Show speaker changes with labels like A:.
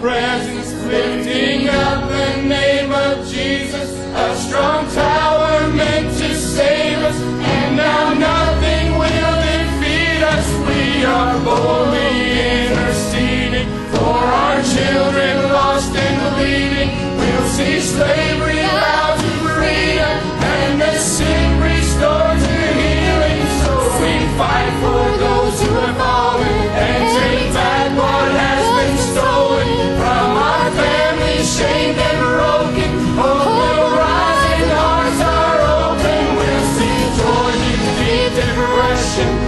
A: presence, and